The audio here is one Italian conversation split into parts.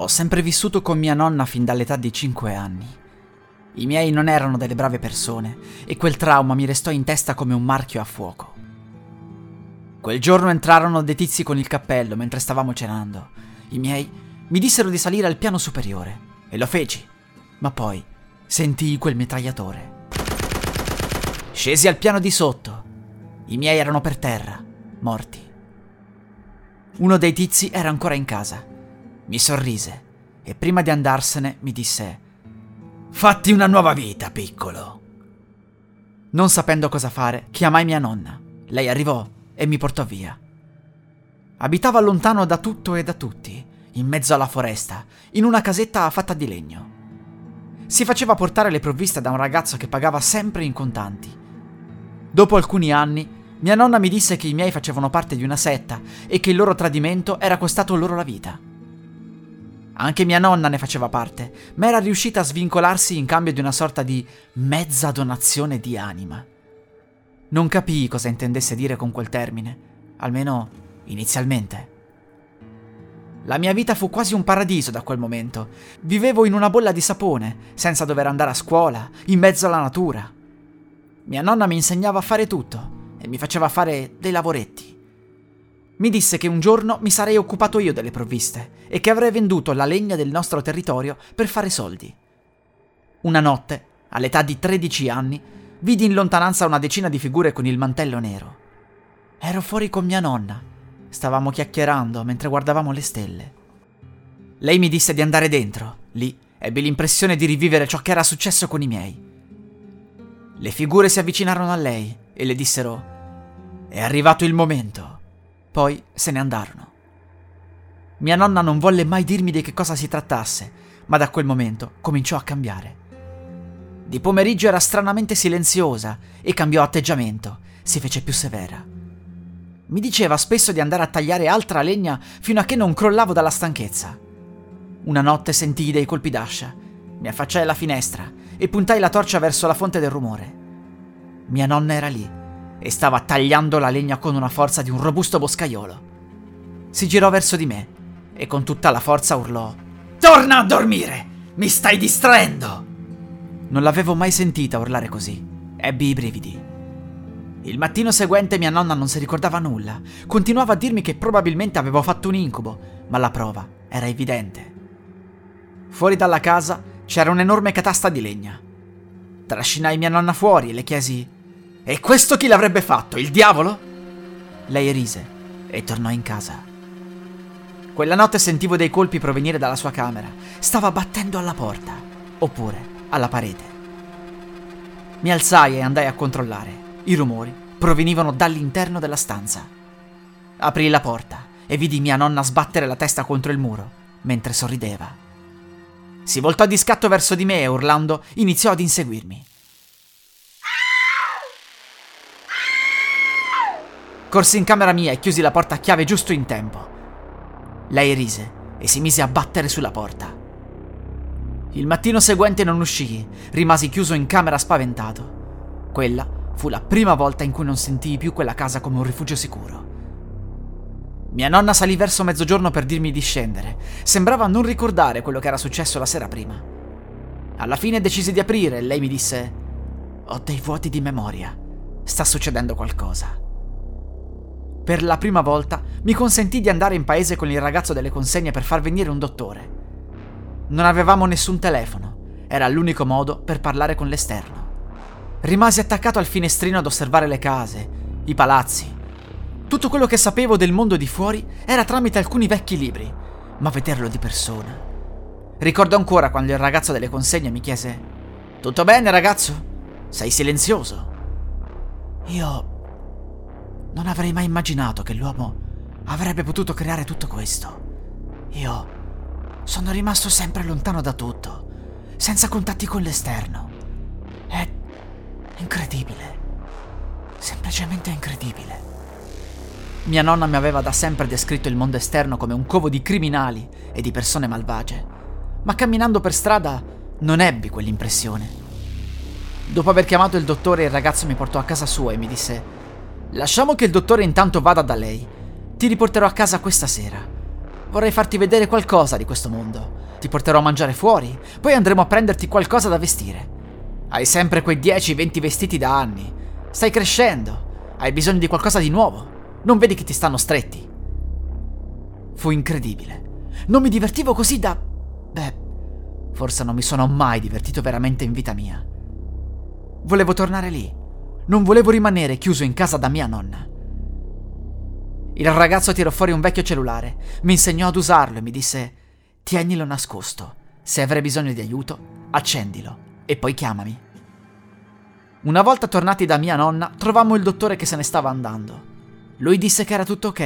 Ho sempre vissuto con mia nonna fin dall'età di 5 anni. I miei non erano delle brave persone e quel trauma mi restò in testa come un marchio a fuoco. Quel giorno entrarono dei tizi con il cappello mentre stavamo cenando. I miei mi dissero di salire al piano superiore e lo feci, ma poi sentii quel mitragliatore. Scesi al piano di sotto. I miei erano per terra, morti. Uno dei tizi era ancora in casa mi sorrise e prima di andarsene mi disse Fatti una nuova vita, piccolo. Non sapendo cosa fare, chiamai mia nonna. Lei arrivò e mi portò via. Abitava lontano da tutto e da tutti, in mezzo alla foresta, in una casetta fatta di legno. Si faceva portare le provviste da un ragazzo che pagava sempre in contanti. Dopo alcuni anni, mia nonna mi disse che i miei facevano parte di una setta e che il loro tradimento era costato loro la vita. Anche mia nonna ne faceva parte, ma era riuscita a svincolarsi in cambio di una sorta di mezza donazione di anima. Non capii cosa intendesse dire con quel termine, almeno inizialmente. La mia vita fu quasi un paradiso da quel momento. Vivevo in una bolla di sapone, senza dover andare a scuola, in mezzo alla natura. Mia nonna mi insegnava a fare tutto e mi faceva fare dei lavoretti. Mi disse che un giorno mi sarei occupato io delle provviste e che avrei venduto la legna del nostro territorio per fare soldi. Una notte, all'età di 13 anni, vidi in lontananza una decina di figure con il mantello nero. Ero fuori con mia nonna. Stavamo chiacchierando mentre guardavamo le stelle. Lei mi disse di andare dentro. Lì ebbi l'impressione di rivivere ciò che era successo con i miei. Le figure si avvicinarono a lei e le dissero: È arrivato il momento. Poi se ne andarono. Mia nonna non volle mai dirmi di che cosa si trattasse, ma da quel momento cominciò a cambiare. Di pomeriggio era stranamente silenziosa e cambiò atteggiamento, si fece più severa. Mi diceva spesso di andare a tagliare altra legna fino a che non crollavo dalla stanchezza. Una notte sentii dei colpi d'ascia, mi affacciai alla finestra e puntai la torcia verso la fonte del rumore. Mia nonna era lì e stava tagliando la legna con una forza di un robusto boscaiolo. Si girò verso di me e con tutta la forza urlò: Torna a dormire! Mi stai distraendo! Non l'avevo mai sentita urlare così. Ebbi i brividi. Il mattino seguente mia nonna non si ricordava nulla. Continuava a dirmi che probabilmente avevo fatto un incubo, ma la prova era evidente. Fuori dalla casa c'era un'enorme catasta di legna. Trascinai mia nonna fuori e le chiesi e questo chi l'avrebbe fatto? Il diavolo? Lei rise e tornò in casa. Quella notte sentivo dei colpi provenire dalla sua camera. Stava battendo alla porta, oppure alla parete. Mi alzai e andai a controllare. I rumori provenivano dall'interno della stanza. Aprì la porta e vidi mia nonna sbattere la testa contro il muro mentre sorrideva. Si voltò di scatto verso di me e urlando iniziò ad inseguirmi. Corsi in camera mia e chiusi la porta a chiave giusto in tempo. Lei rise e si mise a battere sulla porta. Il mattino seguente non uscii, rimasi chiuso in camera spaventato. Quella fu la prima volta in cui non sentii più quella casa come un rifugio sicuro. Mia nonna salì verso mezzogiorno per dirmi di scendere. Sembrava non ricordare quello che era successo la sera prima. Alla fine decisi di aprire e lei mi disse: Ho dei vuoti di memoria. Sta succedendo qualcosa. Per la prima volta mi consentì di andare in paese con il ragazzo delle consegne per far venire un dottore. Non avevamo nessun telefono, era l'unico modo per parlare con l'esterno. Rimasi attaccato al finestrino ad osservare le case, i palazzi. Tutto quello che sapevo del mondo di fuori era tramite alcuni vecchi libri, ma vederlo di persona. Ricordo ancora quando il ragazzo delle consegne mi chiese: Tutto bene, ragazzo? Sei silenzioso? Io non avrei mai immaginato che l'uomo avrebbe potuto creare tutto questo. Io sono rimasto sempre lontano da tutto, senza contatti con l'esterno. È incredibile. Semplicemente incredibile. Mia nonna mi aveva da sempre descritto il mondo esterno come un covo di criminali e di persone malvagie, ma camminando per strada non ebbi quell'impressione. Dopo aver chiamato il dottore, il ragazzo mi portò a casa sua e mi disse: Lasciamo che il dottore intanto vada da lei. Ti riporterò a casa questa sera. Vorrei farti vedere qualcosa di questo mondo. Ti porterò a mangiare fuori, poi andremo a prenderti qualcosa da vestire. Hai sempre quei 10-20 vestiti da anni. Stai crescendo. Hai bisogno di qualcosa di nuovo. Non vedi che ti stanno stretti? Fu incredibile. Non mi divertivo così da... Beh, forse non mi sono mai divertito veramente in vita mia. Volevo tornare lì. Non volevo rimanere chiuso in casa da mia nonna. Il ragazzo tirò fuori un vecchio cellulare, mi insegnò ad usarlo e mi disse: Tienilo nascosto. Se avrai bisogno di aiuto, accendilo e poi chiamami. Una volta tornati da mia nonna, trovammo il dottore che se ne stava andando. Lui disse che era tutto ok,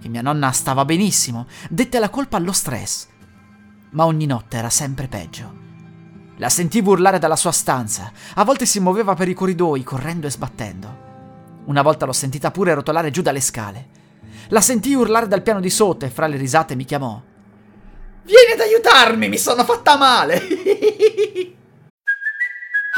che mia nonna stava benissimo, dette la colpa allo stress. Ma ogni notte era sempre peggio. La sentivo urlare dalla sua stanza, a volte si muoveva per i corridoi, correndo e sbattendo. Una volta l'ho sentita pure rotolare giù dalle scale. La sentii urlare dal piano di sotto e fra le risate mi chiamò. Vieni ad aiutarmi, mi sono fatta male!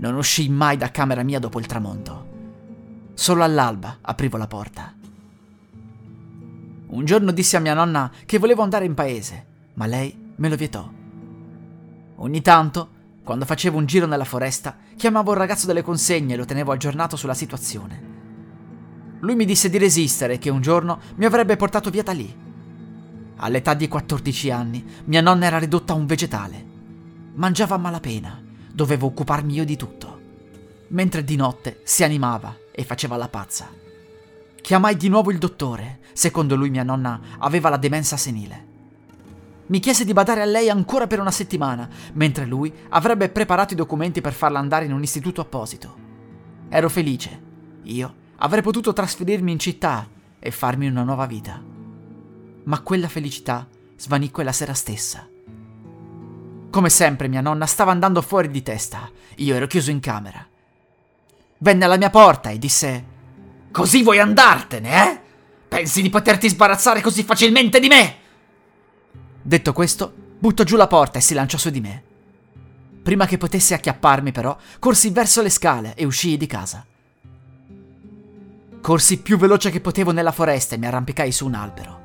Non uscii mai da camera mia dopo il tramonto. Solo all'alba aprivo la porta. Un giorno dissi a mia nonna che volevo andare in paese, ma lei me lo vietò. Ogni tanto, quando facevo un giro nella foresta, chiamavo il ragazzo delle consegne e lo tenevo aggiornato sulla situazione. Lui mi disse di resistere e che un giorno mi avrebbe portato via da lì. All'età di 14 anni, mia nonna era ridotta a un vegetale. Mangiava a malapena dovevo occuparmi io di tutto. Mentre di notte si animava e faceva la pazza. Chiamai di nuovo il dottore, secondo lui mia nonna aveva la demenza senile. Mi chiese di badare a lei ancora per una settimana, mentre lui avrebbe preparato i documenti per farla andare in un istituto apposito. Ero felice. Io avrei potuto trasferirmi in città e farmi una nuova vita. Ma quella felicità svanì quella sera stessa. Come sempre mia nonna stava andando fuori di testa. Io ero chiuso in camera. Venne alla mia porta e disse: Così vuoi andartene, eh? Pensi di poterti sbarazzare così facilmente di me? Detto questo, buttò giù la porta e si lanciò su di me. Prima che potesse acchiapparmi, però, corsi verso le scale e uscii di casa. Corsi più veloce che potevo nella foresta e mi arrampicai su un albero.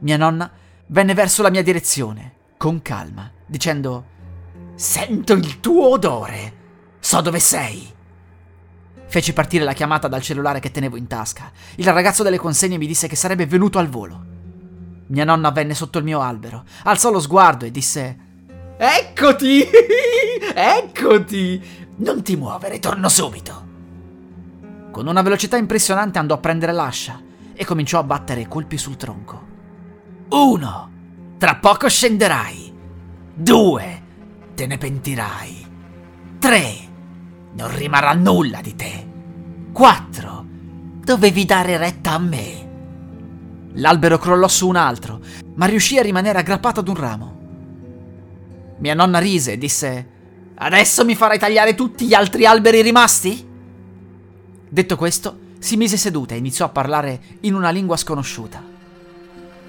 Mia nonna venne verso la mia direzione, con calma dicendo Sento il tuo odore. So dove sei. Feci partire la chiamata dal cellulare che tenevo in tasca. Il ragazzo delle consegne mi disse che sarebbe venuto al volo. Mia nonna venne sotto il mio albero, alzò lo sguardo e disse Eccoti! Eccoti! Non ti muovere, torno subito. Con una velocità impressionante andò a prendere l'ascia e cominciò a battere colpi sul tronco. Uno! Tra poco scenderai. Due, te ne pentirai. Tre, non rimarrà nulla di te. Quattro, dovevi dare retta a me. L'albero crollò su un altro, ma riuscì a rimanere aggrappato ad un ramo. Mia nonna rise e disse: Adesso mi farai tagliare tutti gli altri alberi rimasti? Detto questo, si mise seduta e iniziò a parlare in una lingua sconosciuta.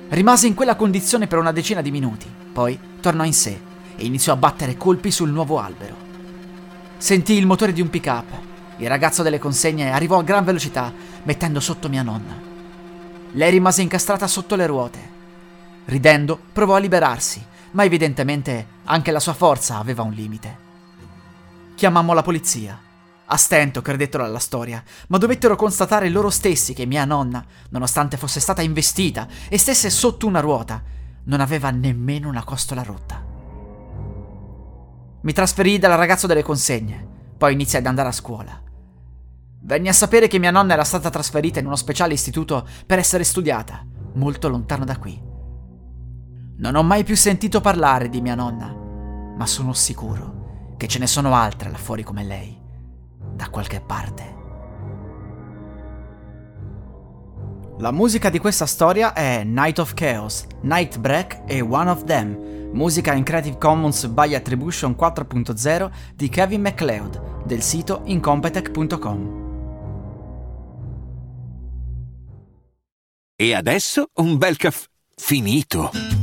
Rimase in quella condizione per una decina di minuti, poi tornò in sé e iniziò a battere colpi sul nuovo albero. Sentì il motore di un pick-up. Il ragazzo delle consegne arrivò a gran velocità, mettendo sotto mia nonna. Lei rimase incastrata sotto le ruote. Ridendo, provò a liberarsi, ma evidentemente anche la sua forza aveva un limite. Chiamammo la polizia. A stento credettero alla storia, ma dovettero constatare loro stessi che mia nonna, nonostante fosse stata investita e stesse sotto una ruota, non aveva nemmeno una costola rotta. Mi trasferii dal ragazzo delle consegne, poi iniziai ad andare a scuola. Venni a sapere che mia nonna era stata trasferita in uno speciale istituto per essere studiata, molto lontano da qui. Non ho mai più sentito parlare di mia nonna, ma sono sicuro che ce ne sono altre là fuori come lei, da qualche parte. La musica di questa storia è Night of Chaos, Nightbreak e One of Them, musica in Creative Commons by Attribution 4.0 di Kevin MacLeod del sito incompetech.com. E adesso un bel caffè finito.